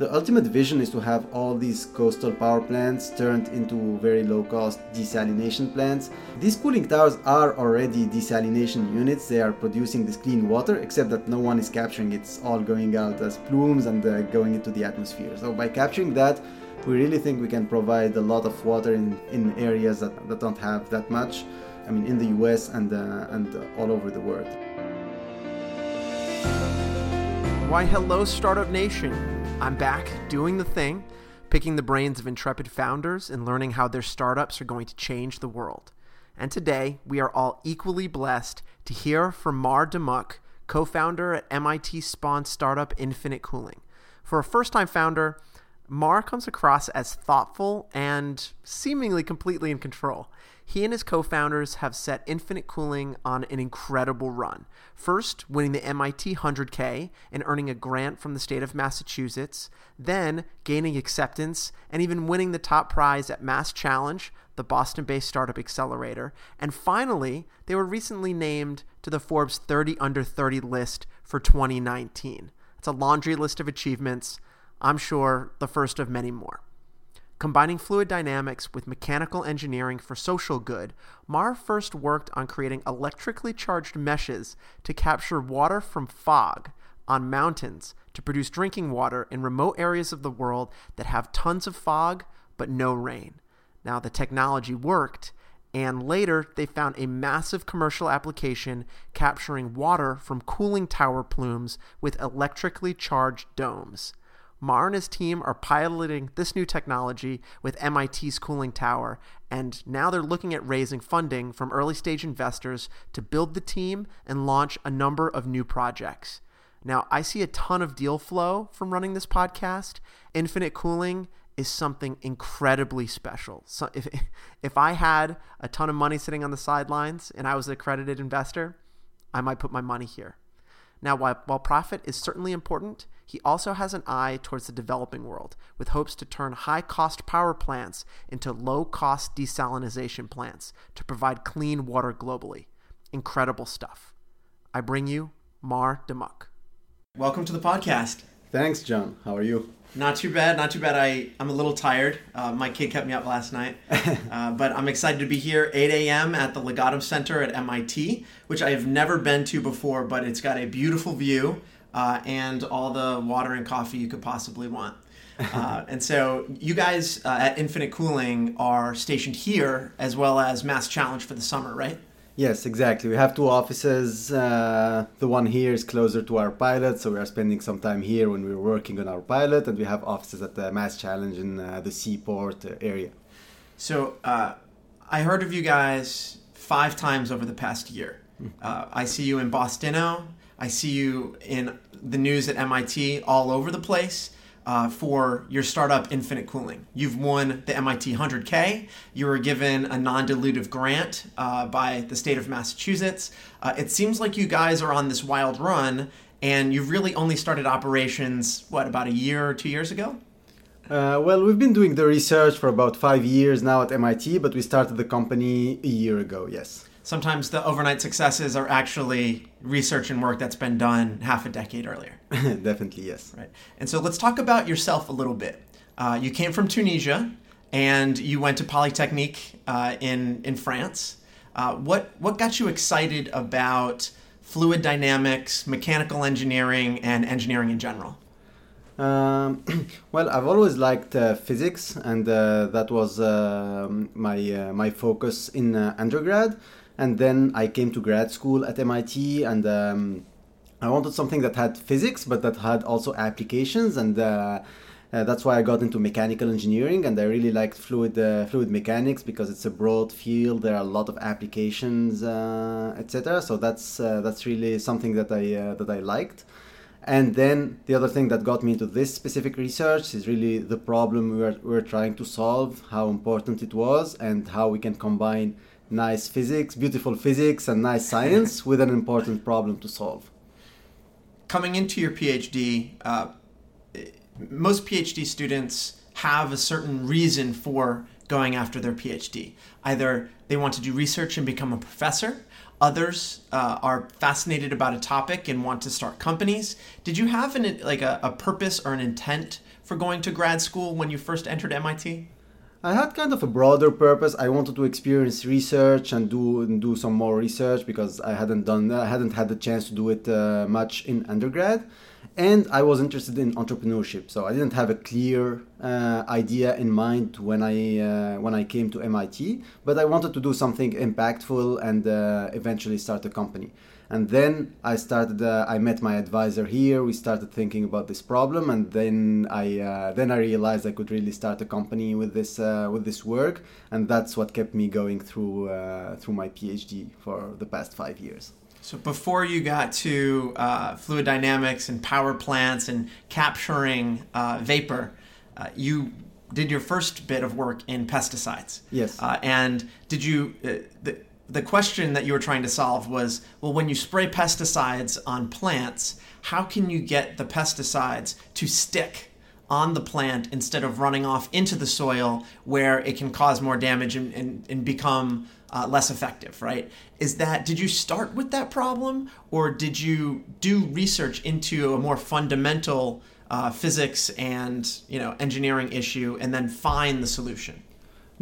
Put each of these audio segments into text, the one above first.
The ultimate vision is to have all these coastal power plants turned into very low cost desalination plants. These cooling towers are already desalination units. They are producing this clean water, except that no one is capturing it. It's all going out as plumes and uh, going into the atmosphere. So by capturing that, we really think we can provide a lot of water in, in areas that, that don't have that much. I mean, in the US and, uh, and all over the world. Why, hello, Startup Nation. I'm back doing the thing, picking the brains of intrepid founders and learning how their startups are going to change the world. And today, we are all equally blessed to hear from Maher Damak, co founder at MIT spawned startup Infinite Cooling. For a first time founder, Maher comes across as thoughtful and seemingly completely in control. He and his co founders have set Infinite Cooling on an incredible run. First, winning the MIT 100K and earning a grant from the state of Massachusetts, then gaining acceptance and even winning the top prize at MassChallenge, the Boston based startup accelerator. And finally, they were recently named to the Forbes 30 Under 30 list for 2019. It's a laundry list of achievements. I'm sure the first of many more. Combining fluid dynamics with mechanical engineering for social good, Maher first worked on creating electrically charged meshes to capture water from fog on mountains to produce drinking water in remote areas of the world that have tons of fog but no rain. Now, the technology worked, and later they found a massive commercial application capturing water from cooling tower plumes with electrically charged domes. Maher and his team are piloting this new technology with MIT's cooling tower, and now they're looking at raising funding from early stage investors to build the team and launch a number of new projects. Now, I see a ton of deal flow from running this podcast. Infinite Cooling is something incredibly special. So if if I had a ton of money sitting on the sidelines and I was an accredited investor, I might put my money here. Now, while, while profit is certainly important, he also has an eye towards the developing world, with hopes to turn high cost power plants into low cost desalination plants to provide clean water globally. Incredible stuff. I bring you Maher Damak. Welcome to the podcast. Thanks, John. How are you? Not too bad, not too bad. I, I'm a little tired. Uh, my kid kept me up last night. Uh, but I'm excited to be here 8 a.m. at the Legatum Center at MIT, which I have never been to before, but it's got a beautiful view uh, and all the water and coffee you could possibly want. Uh, and so you guys uh, at Infinite Cooling are stationed here as well as MassChallenge for the summer, right? Yes, exactly. We have two offices. Uh, the one here is closer to our pilot, so we are spending some time here when we're working on our pilot, and we have offices at the MassChallenge in uh, the Seaport area. So uh, I heard of you guys five times over the past year. Hmm. I see you in BostInno. I see you in the news at MIT all over the place. Uh, for your startup Infinite Cooling. You've won the MIT 100K. You were given a non dilutive grant uh, by the state of Massachusetts. Uh, it seems like you guys are on this wild run, and you've really only started operations, what, about a year or two years ago? Uh, well, we've been doing the research for about five years now at MIT, but we started the company a year ago, yes sometimes the overnight successes are actually research and work that's been done half a decade earlier. Definitely, yes. Right. And so let's talk about yourself a little bit. Uh, you came from Tunisia and you went to Polytechnique uh, in in France. Uh, what what got you excited about fluid dynamics, mechanical engineering, and engineering in general? Um, well, I've always liked uh, physics, and uh, that was uh, my uh, my focus in uh, undergrad and then I came to grad school at MIT and um, I wanted something that had physics but that had also applications. And uh, uh, that's why I got into mechanical engineering. And I really liked fluid uh, fluid mechanics because it's a broad field. There are a lot of applications uh, etc so that's uh, that's really something that I uh, that I liked. And then the other thing that got me into this specific research is really the problem we were, we were trying to solve how important it was and how we can combine nice physics, beautiful physics, and nice science with an important problem to solve. Coming into your PhD, uh, most PhD students have a certain reason for going after their PhD. Either they want to do research and become a professor, others uh, are fascinated about a topic and want to start companies. Did you have an like a, a purpose or an intent for going to grad school when you first entered MIT? I had kind of a broader purpose. I wanted to experience research and do and do some more research because I hadn't done I hadn't had the chance to do it uh, much in undergrad, and I was interested in entrepreneurship. So I didn't have a clear uh, idea in mind when I uh, when I came to MIT, but I wanted to do something impactful and uh, eventually start a company and then I started. Uh, I met my advisor here. We started thinking about this problem, and then I uh, then I realized I could really start a company with this uh, with this work, and that's what kept me going through uh, through my PhD for the past five years. So before you got to uh, fluid dynamics and power plants and capturing uh, vapor, you did your first bit of work in pesticides. Yes. and did you? The, the question that you were trying to solve was well, when you spray pesticides on plants, how can you get the pesticides to stick on the plant instead of running off into the soil where it can cause more damage and, and, and become uh, less effective, right? Is that, did you start with that problem or did you do research into a more fundamental uh, physics and, you know, engineering issue and then find the solution?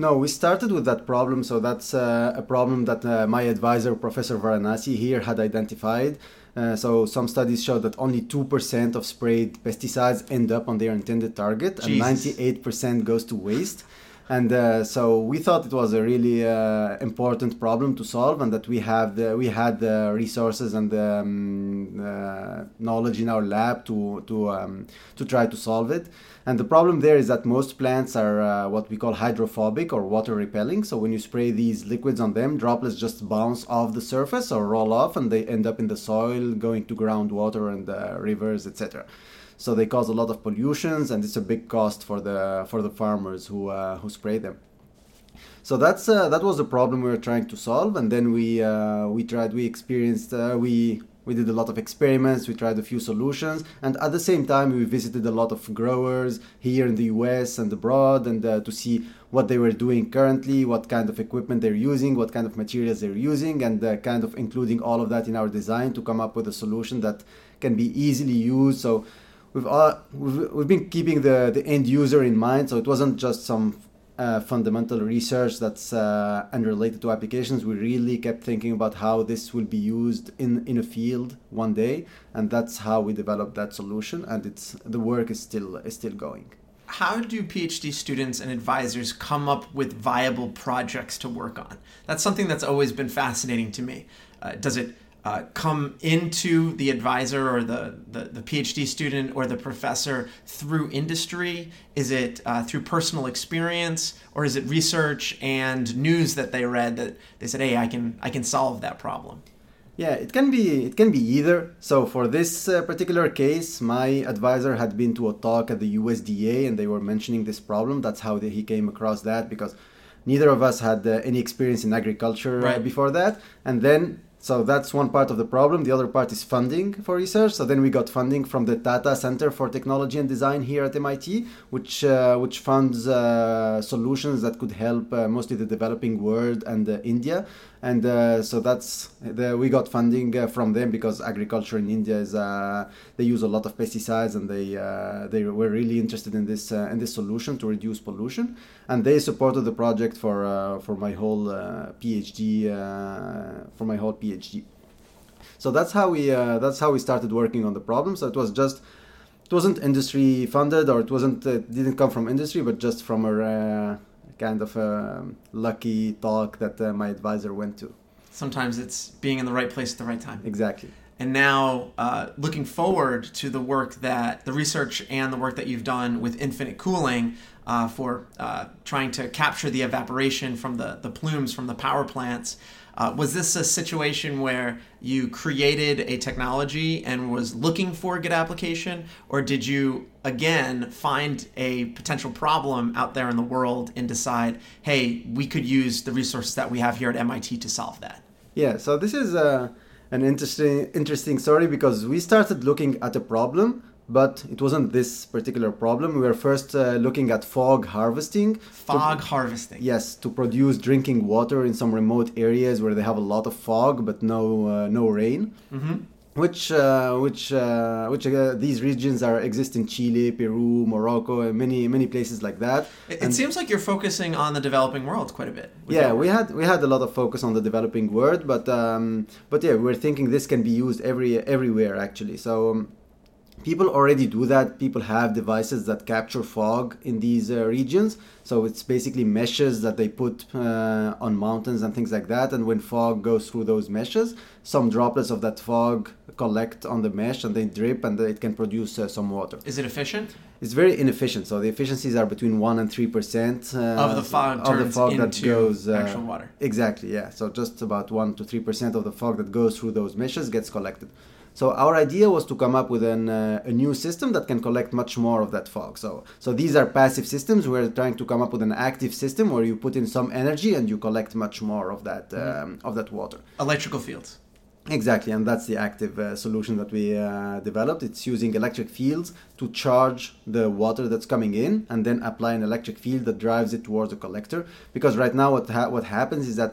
No, we started with that problem. So that's uh, a problem that uh, my advisor, Professor Varanasi, here had identified. Uh, so some studies show that only 2% of sprayed pesticides end up on their intended target Jesus. and 98% goes to waste and uh, so we thought it was a really uh, important problem to solve and that we have the, we had the resources and the um, uh, knowledge in our lab to to um, to try to solve it. And the problem there is that most plants are uh, what we call hydrophobic or water repelling. So when you spray these liquids on them droplets just bounce off the surface or roll off and they end up in the soil going to groundwater and uh, rivers etc so they cause a lot of pollutions and it's a big cost for the for the farmers who uh, who spray them. So that's uh, that was the problem we were trying to solve and then we uh, we tried we experienced uh, we we did a lot of experiments we tried a few solutions and at the same time we visited a lot of growers here in the us and abroad and uh, to see what they were doing currently what kind of equipment they're using what kind of materials they're using and uh, kind of including all of that in our design to come up with a solution that can be easily used. So we've, all, we've, we've been keeping the, the end user in mind. So it wasn't just some uh, fundamental research that's uh, unrelated to applications. We really kept thinking about how this will be used in, in a field one day, and that's how we developed that solution. And it's the work is still is still going. How do PhD students and advisors come up with viable projects to work on? That's something that's always been fascinating to me. Uh, does it uh, come into the advisor or the, the, the, PhD student or the professor through industry? Is it uh, through personal experience, or is it research and news that they read that they said, "Hey, I can I can solve that problem"? Yeah, it can be it can be either. So for this uh, particular case, my advisor had been to a talk at the USDA and they were mentioning this problem. That's how he came across that because neither of us had uh, any experience in agriculture uh, right. before that. And then so that's one part of the problem. The other part is funding for research. So then we got funding from the Tata Center for Technology and Design here at MIT, which uh, which funds uh, solutions that could help uh, mostly the developing world and uh, India and uh, so that's the, we got funding uh, from them because agriculture in India is they use a lot of pesticides and they they were really interested in this in this solution to reduce pollution and they supported the project for uh, for my whole PhD for my whole PhD. So that's how we that's how we started working on the problem. So it was just it wasn't industry funded or it wasn't it didn't come from industry but just from a kind of a lucky talk that uh, my advisor went to. Sometimes it's being in the right place at the right time. Exactly. And now, uh, looking forward to the work that the research and the work that you've done with infinite cooling uh, for uh, trying to capture the evaporation from the, the plumes from the power plants. Uh, was this a situation where you created a technology and was looking for a good application, or did you again find a potential problem out there in the world and decide, hey, we could use the resources that we have here at MIT to solve that? Yeah, so this is a, uh, an interesting interesting story because we started looking at a problem but it wasn't this particular problem. We were first uh, looking at fog harvesting. Fog to, harvesting. Yes, to produce drinking water in some remote areas where they have a lot of fog but no uh, no rain. Mm-hmm. Which uh, which uh, which uh, these regions are exist in Chile, Peru, Morocco, and many many places like that. It, it seems like you're focusing on the developing world quite a bit. Yeah, we had we had a lot of focus on the developing world, but um, but yeah, we're thinking this can be used every everywhere actually. So. Um, people already do that. People have devices that capture fog in these uh, regions. So it's basically meshes that they put uh, on mountains and things like that. And when fog goes through those meshes some droplets of that fog collect on the mesh and they drip and it can produce uh, some water. Is it efficient? It's very inefficient. So the efficiencies are between 1 and 3 percent uh, of the fog of the fog that goes uh, actual water. exactly yeah. So just about 1 to 3 percent of the fog that goes through those meshes gets collected so our idea was to come up with an, uh, a new system that can collect much more of that fog. So so these are passive systems. We're trying to come up with an active system where you put in some energy and you collect much more of that mm-hmm. um, of that water. Electrical fields. Exactly, and that's the active uh, solution that we uh, developed. It's using electric fields to charge the water that's coming in, and then apply an electric field that drives it towards the collector. Because right now, what ha- what happens is that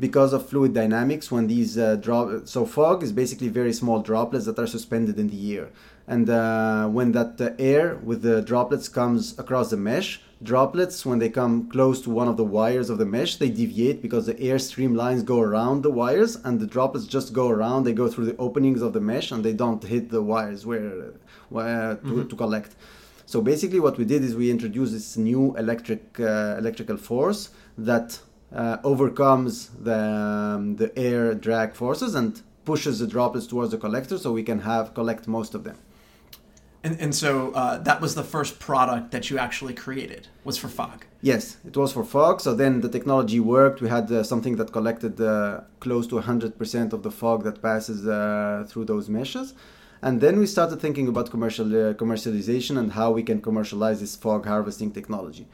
because of fluid dynamics when these uh, drop so fog is basically very small droplets that are suspended in the air. And uh, when that uh, air with the droplets comes across the mesh droplets when they come close to one of the wires of the mesh they deviate because the air streamlines go around the wires and the droplets just go around. They go through the openings of the mesh and they don't hit the wires where, where to, mm-hmm. to collect. So basically what we did is we introduced this new electric uh, electrical force that uh, overcomes the, um, the air drag forces and pushes the droplets towards the collector so we can have collect most of them. And, and so uh, that was the first product that you actually created was for fog. Yes, it was for fog. So then the technology worked. We had uh, something that collected uh, close to 100% of the fog that passes uh, through those meshes. And then we started thinking about commercial uh, commercialization and how we can commercialize this fog harvesting technology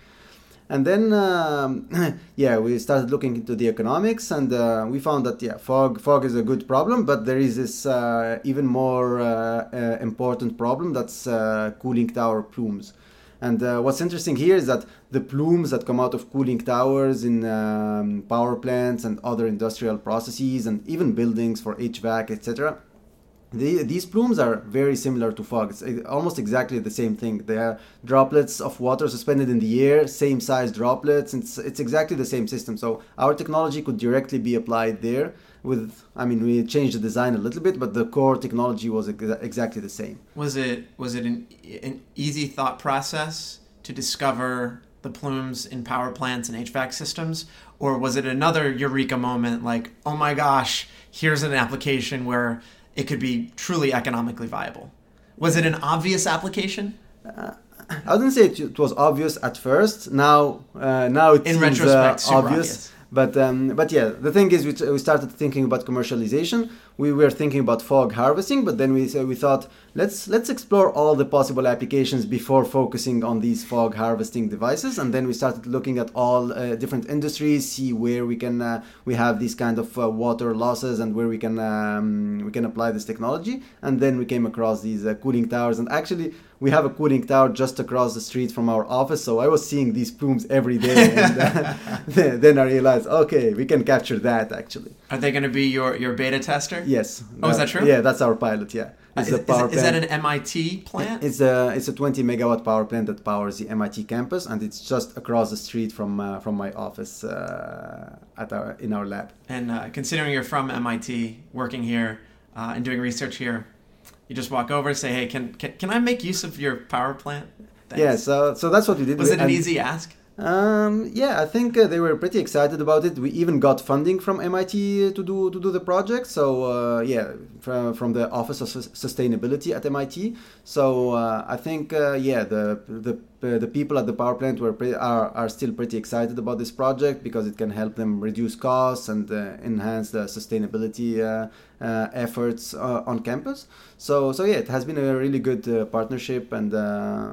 and then um, yeah we started looking into the economics and uh, we found that yeah fog fog is a good problem but there is this uh, even more uh, uh important problem that's uh, cooling tower plumes. And uh, what's interesting here is that the plumes that come out of cooling towers in um, power plants and other industrial processes and even buildings for hvac etc the, these plumes are very similar to fog. It's uh, almost exactly the same thing. They are droplets of water suspended in the air, same size droplets. It's, it's exactly the same system. So our technology could directly be applied there. With, I mean, we changed the design a little bit, but the core technology was ex- exactly the same. Was it was it an, an easy thought process to discover the plumes in power plants and HVAC systems, or was it another eureka moment? Like, oh my gosh, here's an application where it could be truly economically viable. Was it an obvious application? Uh, I wouldn't say it, it, was obvious at first. Now, uh, now it in seems retrospect, uh, obvious. obvious. But um, but yeah, the thing is, we, t- we started thinking about commercialization. We were thinking about fog harvesting, but then we uh, we thought let's let's explore all the possible applications before focusing on these fog harvesting devices. And then we started looking at all uh, different industries, see where we can uh, we have these kind of uh, water losses and where we can um, we can apply this technology. And then we came across these uh, cooling towers, and actually we have a cooling tower just across the street from our office. So I was seeing these plumes every day. and uh, then I realized, okay, we can capture that actually. Are they going to be your, your beta tester? Yes. Oh, is that true? Yeah, that's our pilot. Yeah. It's uh, is, power is, is that an MIT plant? It's a it's a 20 megawatt power plant that powers the MIT campus, and it's just across the street from uh, from my office uh, at our in our lab. And uh, considering you're from MIT, working here uh, and doing research here, you just walk over and say, "Hey, can can, can I make use of your power plant?" Thanks. Yeah, so so that's what we did. Was it an and, easy ask? Um, yeah, I think uh, they were pretty excited about it. We even got funding from MIT to do to do the project. So uh, yeah, from, from the Office of Sustainability at MIT. So uh, I think uh, yeah, the the the people at the power plant were are are still pretty excited about this project because it can help them reduce costs and uh, enhance the sustainability uh, efforts on campus. So so yeah, it has been a really good partnership, and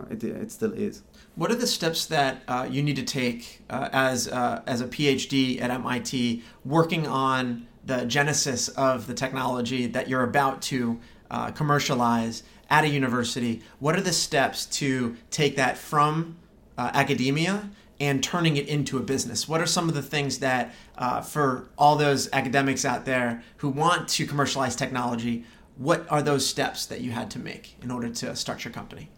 it it still is. What are the steps that uh, you need to take uh, as uh, as a PhD at MIT, working on the genesis of the technology that you're about to uh, commercialize at a university, what are the steps to take that from uh, academia and turning it into a business? What are some of the things that, uh, for all those academics out there who want to commercialize technology, what are those steps that you had to make in order to start your company?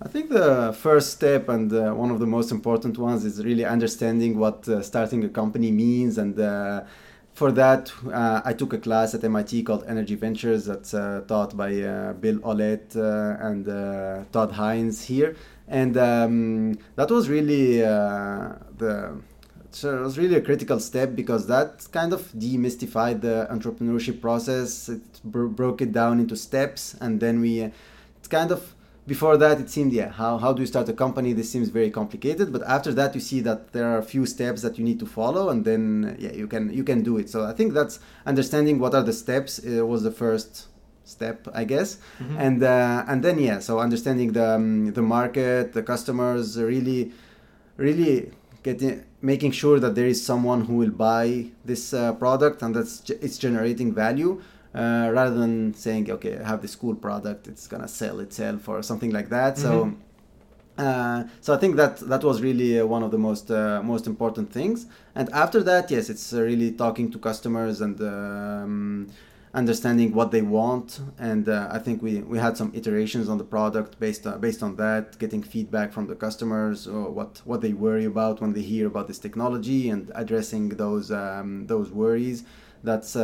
I think the first step and uh, one of the most important ones is really understanding what uh, starting a company means. And uh, for that, uh, I took a class at MIT called Energy Ventures that's uh, taught by uh, Bill Aulet and Tod Hynes here. And um, that was really the so it was really a critical step because that kind of demystified the entrepreneurship process. It bro- broke it down into steps, and then we, it's kind of before that it seemed yeah how, how do you start a company? This seems very complicated but after that you see that there are a few steps that you need to follow and then yeah you can you can do it. So i think that's understanding what are the steps uh, was the first step i guess. Mm-hmm. and uh, and then yeah so understanding the um, the market the customers really really getting making sure that there is someone who will buy this uh, product and that's it's generating value uh, rather than saying okay i have this cool product it's gonna sell itself or something like that mm-hmm. so uh, so I think that that was really uh, one of the most uh, most important things. And after that, yes, it's uh, really talking to customers and um, understanding what they want. And uh, I think we, we had some iterations on the product based on, based on that, getting feedback from the customers or what what they worry about when they hear about this technology and addressing those um, those worries. That's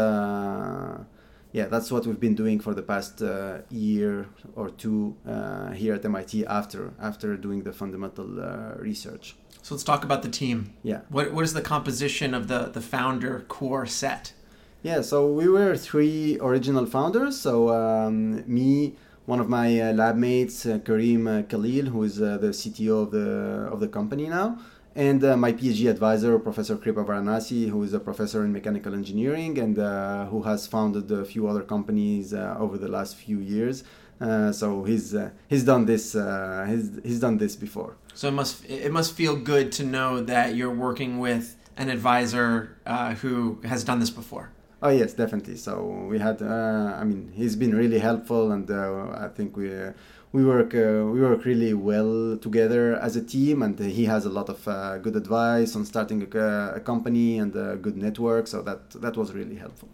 yeah, that's what we've been doing for the past uh, year or two uh, here at MIT after after doing the fundamental uh, research. So let's talk about the team. Yeah. What what is the composition of the the founder core set? Yeah, so we were three original founders. So um, me, one of my uh, lab mates, uh, Karim uh, Khalil, who is the CTO of the of the company now and uh, my PhD advisor, Professor Kripa Varanasi, who is a professor in mechanical engineering and uh, who has founded a few other companies uh, over the last few years. Uh, so he's uh, he's done this uh, he's he's done this before. So it must it must feel good to know that you're working with an advisor who has done this before. Oh yes, definitely. So we had I mean he's been really helpful, and I think we we work uh, we work really well together as a team, and he has a lot of uh, good advice on starting a, a company and a good network. So that that was really helpful.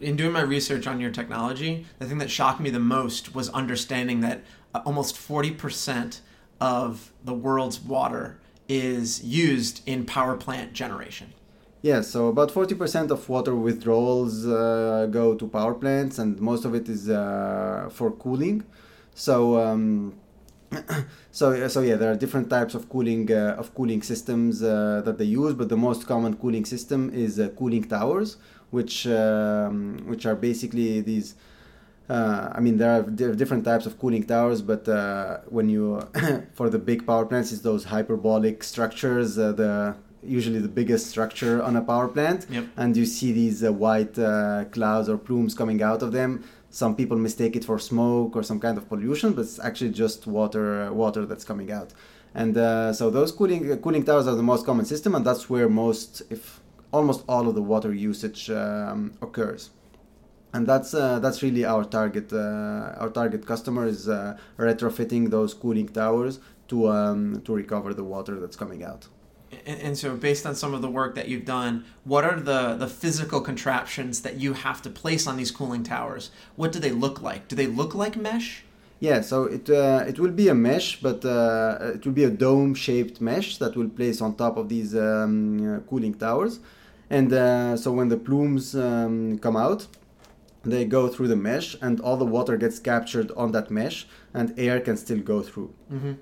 In doing my research on your technology, the thing that shocked me the most was understanding that uh, almost forty percent of the world's water is used in power plant generation. Yeah, so about 40% of water withdrawals uh, go to power plants, and most of it is uh, for cooling. So um, so so yeah, there are different types of cooling uh, of cooling systems uh, that they use, but the most common cooling system is uh, cooling towers, which um, which are basically these. Uh, I mean, there are different types of cooling towers, but uh, when you for the big power plants, it's those hyperbolic structures. Uh, the usually the biggest structure on a power plant, yep. and you see these white clouds or plumes coming out of them some people mistake it for smoke or some kind of pollution, but it's actually just water water that's coming out. And uh, so those cooling cooling towers are the most common system, and that's where most, if almost all of the water usage um, occurs. And that's uh, that's really our target. Uh, our target customer is uh, retrofitting those cooling towers to um, to recover the water that's coming out and, and, so based on some of the work that you've done what are the the physical contraptions that you have to place on these cooling towers? What do they look like? Do they look like mesh? Yeah so it uh, it will be a mesh but uh, it will be a dome shaped mesh that will place on top of these um, uh, cooling towers. And uh, so when the plumes um, come out they go through the mesh and all the water gets captured on that mesh and air can still go through. Mm-hmm.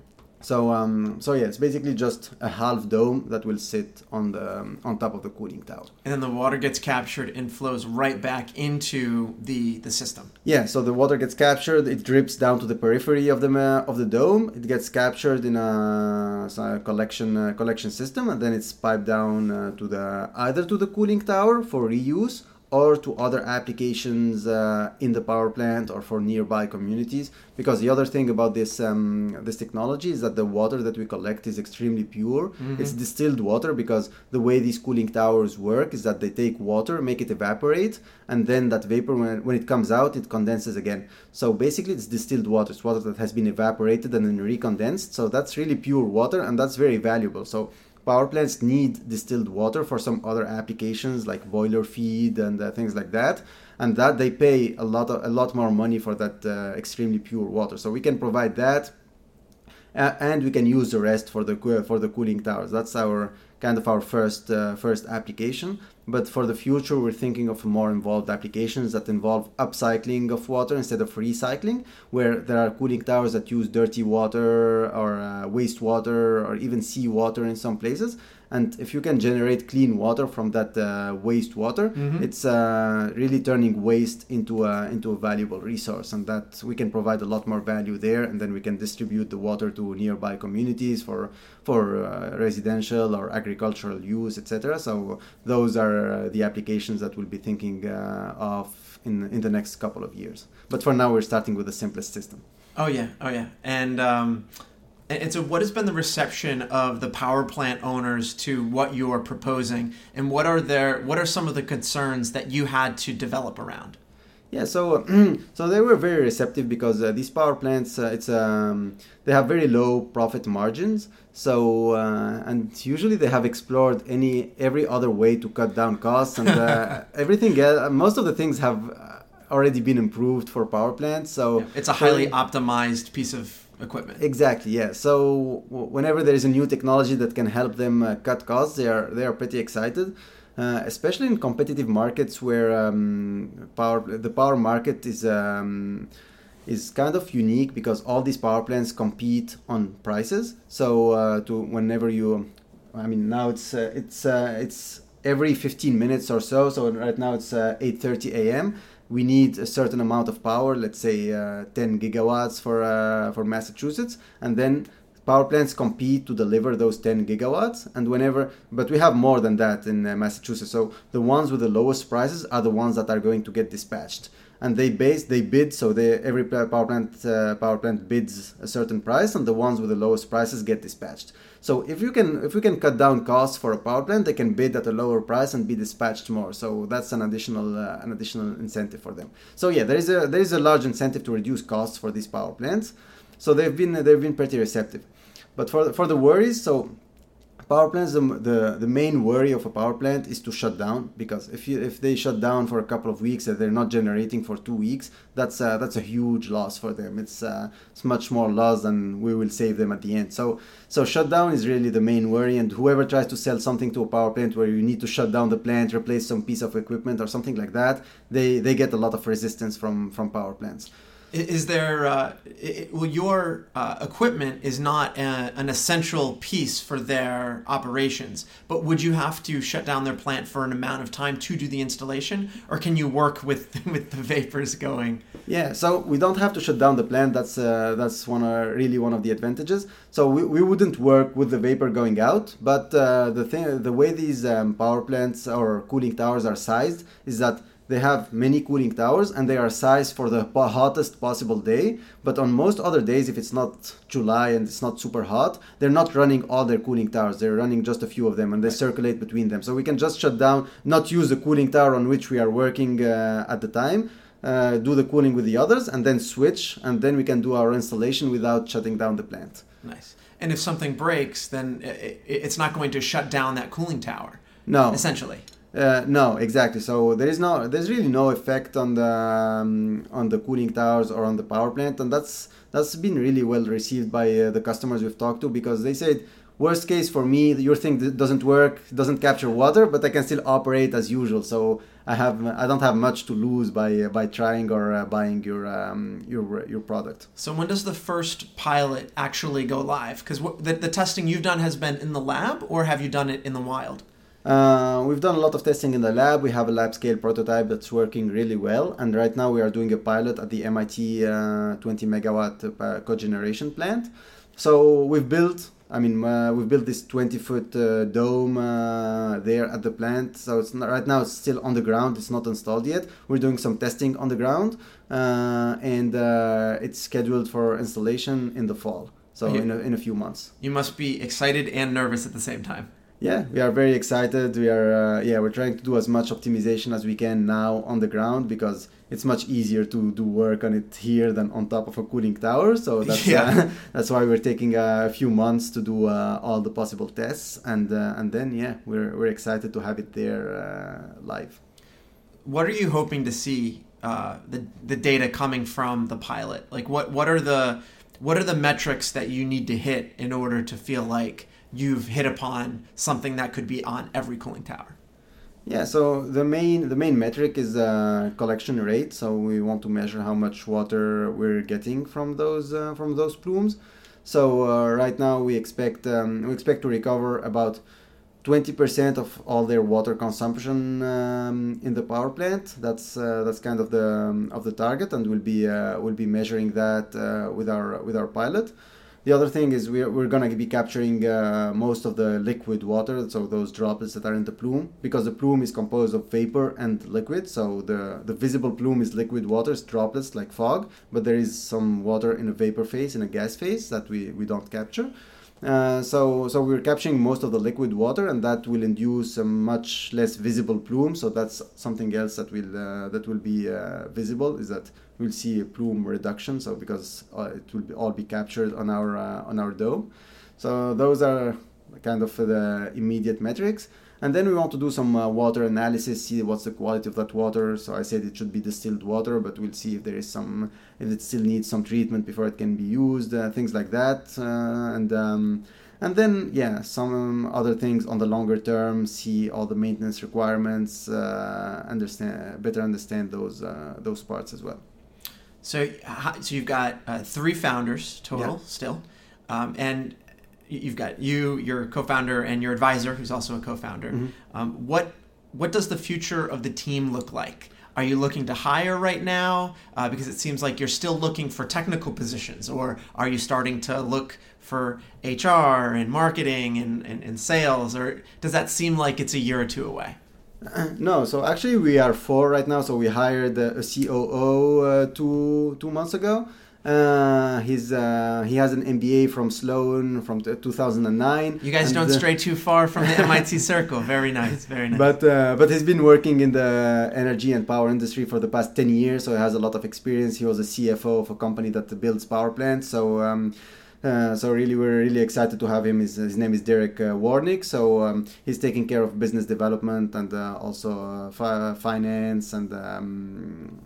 So um, so yeah, it's basically just a half dome that will sit on the um, on top of the cooling tower. And then the water gets captured and flows right back into the the system. Yeah, so the water gets captured, it drips down to the periphery of the uh, of the dome. It gets captured in a, a collection uh, collection system, and then it's piped down uh, to the either to the cooling tower for reuse or to other applications uh, in the power plant or for nearby communities. Because the other thing about this um, this technology is that the water that we collect is extremely pure. Mm-hmm. It's distilled water because the way these cooling towers work is that they take water, make it evaporate, and then that vapor, when, when it comes out, it condenses again. So basically, it's distilled water. It's water that has been evaporated and then recondensed. So that's really pure water, and that's very valuable. So power plants need distilled water for some other applications like boiler feed and uh, things like that and that they pay a lot of, a lot more money for that uh, extremely pure water. So we can provide that uh, and we can use the rest for the for the cooling towers. That's our kind of our first uh, first application. But for the future we're thinking of more involved applications that involve upcycling of water instead of recycling where there are cooling towers that use dirty water or uh, wastewater or even seawater in some places and if you can generate clean water from that uh, wastewater mm-hmm. it's uh, really turning waste into a, into a valuable resource. And that we can provide a lot more value there. And then we can distribute the water to nearby communities for for uh, residential or agricultural use etc so those are uh, the applications that we'll be thinking uh, of in in the next couple of years. But for now we're starting with the simplest system. Oh yeah. Oh yeah. And um and so, what has been the reception of the power plant owners to what you are proposing, and what are their what are some of the concerns that you had to develop around? Yeah, so so they were very receptive because uh, these power plants, uh, it's um, they have very low profit margins. So uh, and usually they have explored any every other way to cut down costs and uh, everything. Else, most of the things have uh, already been improved for power plants. So yeah, it's a highly optimized piece of equipment. Exactly. Yeah. So whenever there is a new technology that can help them uh, cut costs, they are they are pretty excited. Uh, especially in competitive markets where um, power the power market is um, is kind of unique because all these power plants compete on prices. So uh, to whenever you, I mean now it's uh, it's uh, it's every 15 minutes or so. So right now it's 8:30 uh, a.m we need a certain amount of power, let's say uh, 10 gigawatts for uh, for Massachusetts, and then power plants compete to deliver those 10 gigawatts. And whenever, but we have more than that in uh, Massachusetts. So the ones with the lowest prices are the ones that are going to get dispatched. And they base they bid so they every power plant uh, power plant bids a certain price, and the ones with the lowest prices get dispatched. So if you can if we can cut down costs for a power plant, they can bid at a lower price and be dispatched more. So that's an additional uh, an additional incentive for them. So yeah, there is a there is a large incentive to reduce costs for these power plants. So they've been they've been pretty receptive. But for for the worries, so power plants the, the, the main worry of a power plant is to shut down because if you if they shut down for a couple of weeks and they're not generating for two weeks that's uh, that's a huge loss for them. It's uh, it's much more loss than we will save them at the end. So so shutdown is really the main worry and whoever tries to sell something to a power plant where you need to shut down the plant replace some piece of equipment or something like that they they get a lot of resistance from from power plants is there uh, it, well your uh, equipment is not a, an essential piece for their operations but would you have to shut down their plant for an amount of time to do the installation or can you work with with the vapors going? Yeah so we don't have to shut down the plant. That's uh, that's one uh, really one of the advantages. So we, we wouldn't work with the vapor going out but uh, the thing the way these um, power plants or cooling towers are sized is that they have many cooling towers and they are sized for the hottest possible day. But on most other days, if it's not July and it's not super hot, they're not running all their cooling towers. They're running just a few of them and they circulate between them. So we can just shut down, not use the cooling tower on which we are working uh, at the time. Uh, do the cooling with the others and then switch and then we can do our installation without shutting down the plant nice and if something breaks then it's not going to shut down that cooling tower no essentially uh, no, exactly. So there is no, there's really no effect on the um, on the cooling towers or on the power plant, and that's that's been really well received by uh, the customers we've talked to because they said, worst case for me, your thing doesn't work, doesn't capture water, but I can still operate as usual. So I have, I don't have much to lose by uh, by trying or uh, buying your um, your your product. So when does the first pilot actually go live? Because the, the testing you've done has been in the lab, or have you done it in the wild? Uh, we've done a lot of testing in the lab. We have a lab scale prototype that's working really well. And right now we are doing a pilot at the MIT uh, 20 megawatt uh, cogeneration plant. So we've built, I mean, uh, we've built this 20 foot uh, dome uh, there at the plant. So it's not, right now it's still on the ground. It's not installed yet. We're doing some testing on the ground, and it's scheduled for installation in the fall. So You- in a, in a few months. You must be excited and nervous at the same time. Yeah, we are very excited. We are uh, yeah, we're trying to do as much optimization as we can now on the ground because it's much easier to do work on it here than on top of a cooling tower. So that's Yeah. uh, that's why we're taking a few months to do uh, all the possible tests and uh, and then yeah, we're we're excited to have it there uh, live. What are you hoping to see uh, the the data coming from the pilot? Like what what are the what are the metrics that you need to hit in order to feel like you've hit upon something that could be on every cooling tower? Yeah, so the main the main metric is uh, collection rate. So we want to measure how much water we're getting from those uh, from those plumes. So uh, right now we expect um, we expect to recover about 20% of all their water consumption um, in the power plant. That's uh, that's kind of the um, of the target, and we'll be uh, we'll be measuring that uh, with our with our pilot. The other thing is we're, we're going to be capturing uh, most of the liquid water, so those droplets that are in the plume, because the plume is composed of vapor and liquid. So the, the visible plume is liquid water, it's droplets like fog, but there is some water in a vapor phase, in a gas phase that we, we don't capture. Uh, so so we're capturing most of the liquid water, and that will induce a much less visible plume. So that's something else that will uh, that will be uh, visible is that we'll see a plume reduction. So because uh, it will be, all be captured on our uh, on our dome. So those are kind of the immediate metrics. And then we want to do some uh, water analysis, see what's the quality of that water. So I said it should be distilled water, but we'll see if there is some, if it still needs some treatment before it can be used, uh, things like that. Uh, and um, and then yeah, some other things on the longer term, see all the maintenance requirements, uh, understand better understand those uh, those parts as well. So, so you've got uh, three founders total Yeah. still, um, and you've got you, your co-founder, and your advisor, who's also a co-founder. Mhm. Um, what what does the future of the team look like? Are you looking to hire right now? Uh, because it seems like you're still looking for technical positions, or are you starting to look for HR and marketing and, and, and sales, or does that seem like it's a year or two away? No, so actually we are four right now. So we hired uh, a COO uh, two two months ago. Uh, he's uh, he has an MBA from Sloan from t- 2009. You guys and, don't stray too far from the MIT circle. Very nice, very nice. But uh, but he's been working in the energy and power industry for the past 10 years, so he has a lot of experience. He was a CFO of a company that builds power plants. So um, uh, so really, we're really excited to have him. His, his name is Derek uh, Warnick. So um, he's taking care of business development and uh, also uh, fi- finance and um,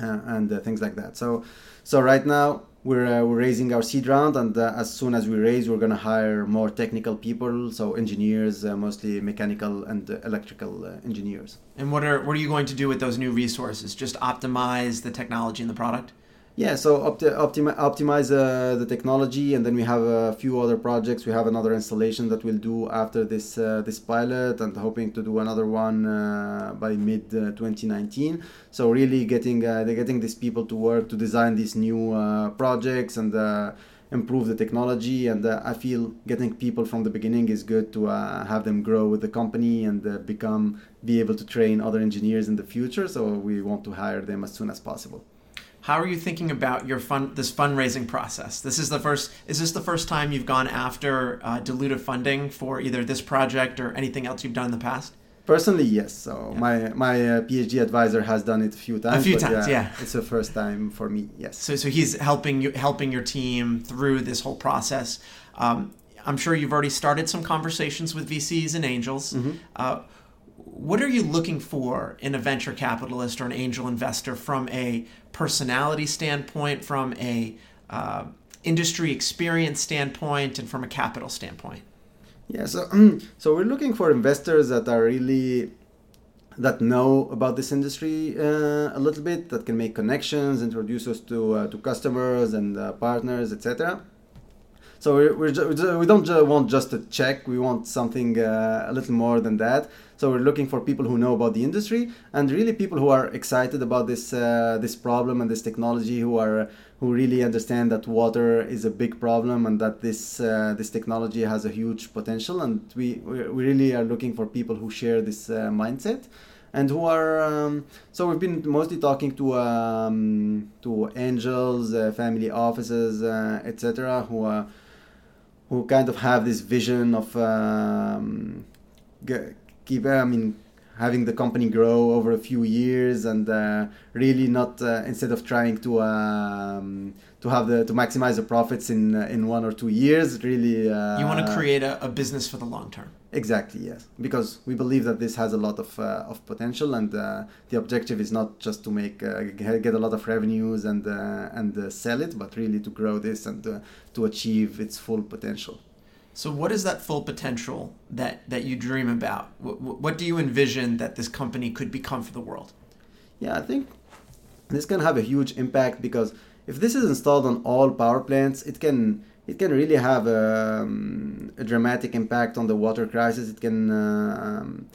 and uh, things like that. So so right now we're uh, we're raising our seed round, and uh, as soon as we raise, we're gonna hire more technical people. So engineers, uh, mostly mechanical and uh, electrical uh, engineers. And what are what are you going to do with those new resources? Just optimize the technology and the product? Yeah, so opti- optimi- optimize uh, the technology, and then we have a few other projects. We have another installation that we'll do after this uh, this pilot, and hoping to do another one uh, by mid uh, 2019. So really getting uh, getting these people to work to design these new uh, projects and improve the technology. And I feel getting people from the beginning is good to have them grow with the company and become be able to train other engineers in the future. So we want to hire them as soon as possible. How are you thinking about your fund this fundraising process? This is the first. Is this the first time you've gone after uh, dilutive funding for either this project or anything else you've done in the past? Personally, yes. So Yeah. my my uh, PhD advisor has done it a few times. A few but times, yeah. It's the first time for me. Yes. So, so he's helping you, helping your team through this whole process. Um, I'm sure you've already started some conversations with VCs and angels. Mm-hmm. Uh, what are you looking for in a venture capitalist or an angel investor from a personality standpoint, from a uh, industry experience standpoint, and from a capital standpoint? Yeah. So so we're looking for investors that are really that know about this industry uh, a little bit, that can make connections, introduce us to uh, to customers and uh, partners, etc. So we're, we're we don't want just a check. We want something uh, a little more than that. So we're looking for people who know about the industry and really people who are excited about this uh, this problem and this technology, who are who really understand that water is a big problem and that this uh, this technology has a huge potential. And we we really are looking for people who share this uh, mindset and who are um, so we've been mostly talking to um, to angels, uh, family offices, uh, etc., who are who kind of have this vision of um, keep I mean having the company grow over a few years and uh, really not uh, instead of trying to um, to have the to maximize the profits in uh, in one or two years really uh, you want to create a, a, business for the long term. Exactly yes. Because we believe that this has a lot of uh, of potential and uh, the objective is not just to make get a lot of revenues and and sell it but really to grow this and to achieve its full potential so, what is that full potential that, that you dream about? What, what do you envision that this company could become for the world? Yeah, I think this can have a huge impact because if this is installed on all power plants, it can it can really have a, um, a dramatic impact on the water crisis. It can uh, um,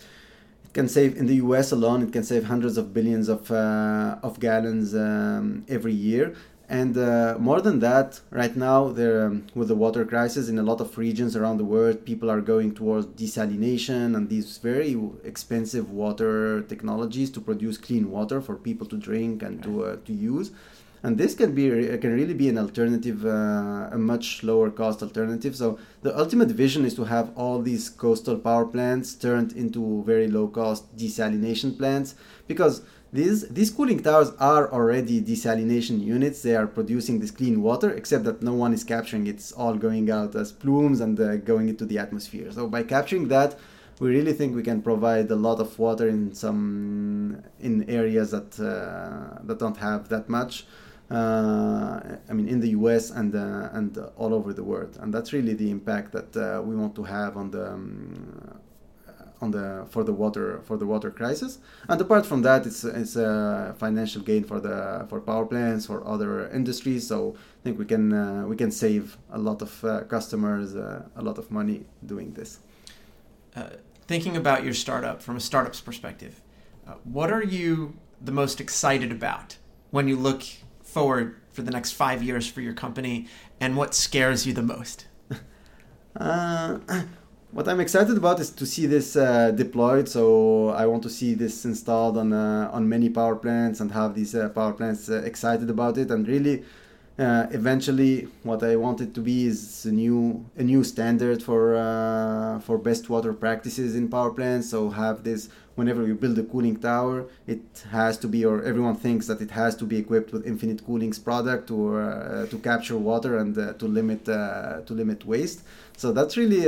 it can save in the U.S. alone. It can save hundreds of billions of uh, of gallons um, every year. And uh, more than that, right now, um, with the water crisis in a lot of regions around the world, people are going towards desalination and these very expensive water technologies to produce clean water for people to drink and to, uh, to use. And this can be can really be an alternative, uh, a much lower cost alternative. So the ultimate vision is to have all these coastal power plants turned into very low cost desalination plants because these, these cooling towers are already desalination units. They are producing this clean water, except that no one is capturing it. It's all going out as plumes and uh, going into the atmosphere. So by capturing that, we really think we can provide a lot of water in some in areas that uh, that don't have that much. Uh, I mean, in the U.S. and uh, and all over the world, and that's really the impact that uh, we want to have on the um, on the for the water for the water crisis. And apart from that, it's it's a financial gain for the for power plants for other industries. So I think we can uh, we can save a lot of uh, customers uh, a lot of money doing this. Uh, thinking about your startup from a startup's perspective, uh, what are you the most excited about when you look forward for the next five years for your company, and what scares you the most? Uh, what I'm excited about is to see this uh, deployed. So I want to see this installed on uh, on many power plants and have these uh, power plants uh, excited about it. And really, uh, eventually, what I want it to be is a new a new standard for uh, for best water practices in power plants. So have this whenever you build a cooling tower, it has to be, or everyone thinks that it has to be equipped with infinite cooling's product to to capture water and to limit to limit waste. So that's really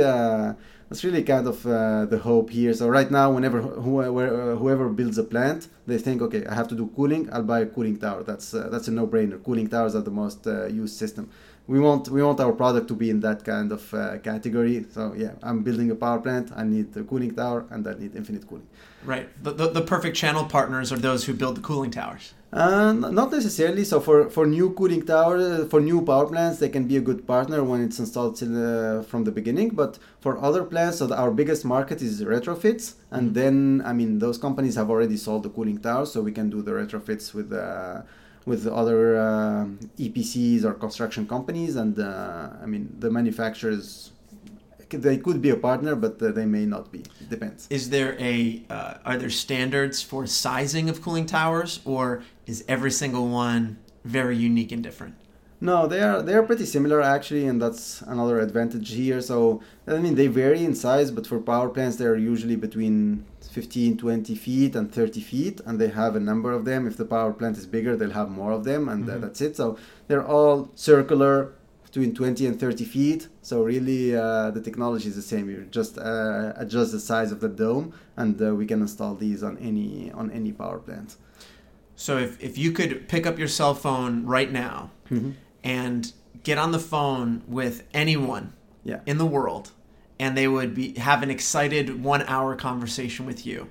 that's really kind of uh, the hope here. So right now, whenever whoever, uh, whoever builds a plant, they think, okay, I have to do cooling. I'll buy a cooling tower. That's uh, that's a no-brainer. Cooling towers are the most uh, used system. We want we want our product to be in that kind of uh, category. So yeah, I'm building a power plant. I need a cooling tower, and I need infinite cooling. Right. The, the, the perfect channel partners are those who build the cooling towers. Uh, not necessarily. So for, for new cooling tower, for new power plants, they can be a good partner when it's installed the, from the beginning. But for other plants, so the, our biggest market is retrofits, and mm-hmm. then I mean those companies have already sold the cooling towers, so we can do the retrofits with uh, with other uh, EPCs or construction companies, and uh, I mean the manufacturers they could be a partner, but uh, they may not be. It depends. Is there a uh, are there standards for sizing of cooling towers, or is every single one very unique and different? No, they are they are pretty similar actually, and that's another advantage here. So I mean, they vary in size, but for power plants, they are usually between 15, 20 feet and 30 feet, and they have a number of them. If the power plant is bigger, they'll have more of them, and uh, mm-hmm. that's it. So they're all circular between 20 and 30 feet. So really, uh, the technology is the same. You just uh, adjust the size of the dome, and uh, we can install these on any on any power plant. So if if you could pick up your cell phone right now mm-hmm. and get on the phone with anyone yeah. in the world, and they would be have an excited one hour conversation with you,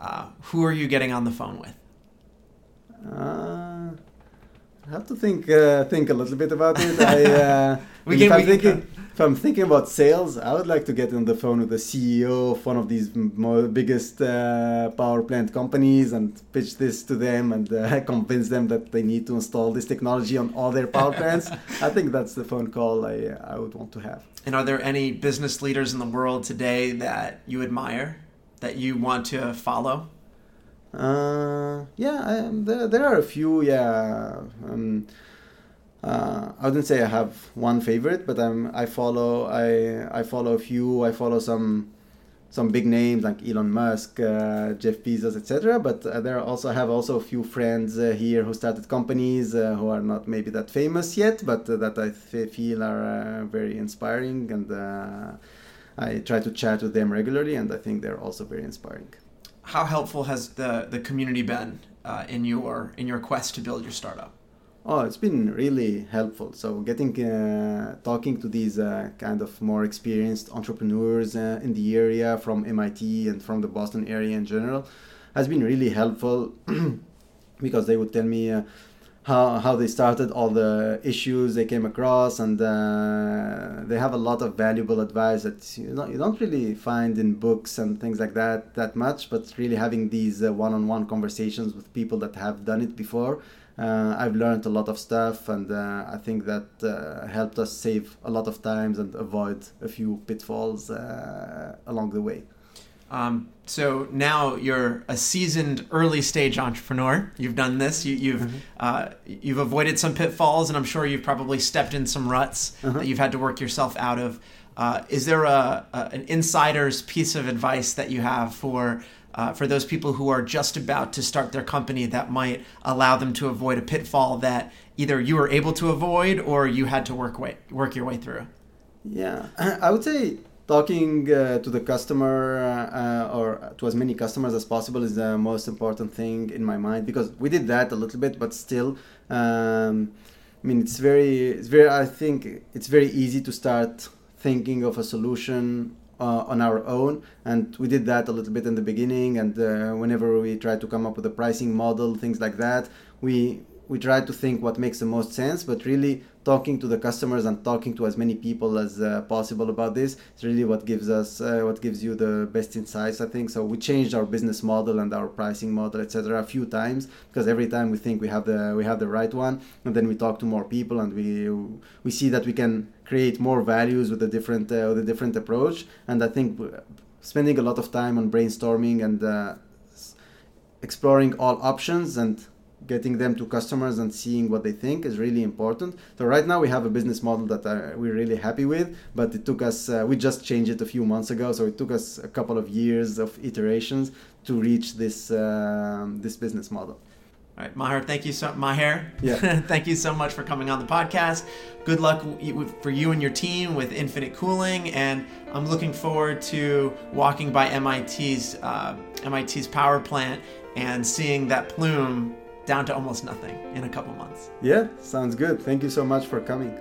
uh, who are you getting on the phone with? Uh, I have to think uh, think a little bit about it. I, uh, we can, I'm thinking, if I'm thinking about sales, I would like to get on the phone with the CEO of one of these more biggest uh, power plant companies and pitch this to them and uh, convince them that they need to install this technology on all their power plants. I think that's the phone call I, I would want to have. And are there any business leaders in the world today that you admire, that you want to follow? Uh, yeah, I, there, there are a few. Yeah. Um, uh, I wouldn't say I have one favorite, but I'm I follow I I follow a few. I follow some some big names like Elon Musk, uh, Jeff Bezos, etc. But uh, there also I have also a few friends uh, here who started companies uh, who are not maybe that famous yet, but uh, that I feel are very inspiring, and I try to chat with them regularly, and I think they're also very inspiring. How helpful has the the community been in your in your quest to build your startup? Oh, it's been really helpful. So getting uh, talking to these uh, kind of more experienced entrepreneurs uh, in the area from MIT and from the Boston area in general has been really helpful because they would tell me uh, how how they started, all the issues they came across, and uh, they have a lot of valuable advice that you don't, you don't really find in books and things like that that much. But really having these uh, one-on-one conversations with people that have done it before uh, I've learned a lot of stuff, and uh, I think that uh, helped us save a lot of times and avoid a few pitfalls uh, along the way. Um, so now you're a seasoned early stage entrepreneur. You've done this. You, have you've, mm-hmm. Uh, you've avoided some pitfalls, and I'm sure you've probably stepped in some ruts uh-huh. that you've had to work yourself out of. Uh, is there a, a, an insider's piece of advice that you have for uh, for those people who are just about to start their company that might allow them to avoid a pitfall that either you were able to avoid or you had to work way, work your way through? Yeah, I would say talking uh, to the customer uh, or to as many customers as possible is the most important thing in my mind because we did that a little bit, but still. Um, I mean, it's very, it's very. I think it's very easy to start thinking of a solution uh, on our own and we did that a little bit in the beginning and uh, whenever we tried to come up with a pricing model things like that we we try to think what makes the most sense but really talking to the customers and talking to as many people as uh, possible about this. Is really what gives us uh, what gives you the best insights i think. So we changed our business model and our pricing model etc a few times because every time we think we have the we have the right one and then we talk to more people and we we see that we can create more values with a different uh, with a different approach. And i think spending a lot of time on brainstorming and uh, exploring all options and getting them to customers and seeing what they think is really important. So right now we have a business model that uh, we're really happy with, but it took us uh, we just changed it a few months ago, so it took us a couple of years of iterations to reach this uh, this business model. All right, Maher, thank you so Maher. Yeah. thank you so much for coming on the podcast. Good luck for you and your team with Infinite Cooling, and I'm looking forward to walking by MIT's uh, MIT's power plant and seeing that plume down to almost nothing in a couple months. Yeah, sounds good. Thank you so much for coming.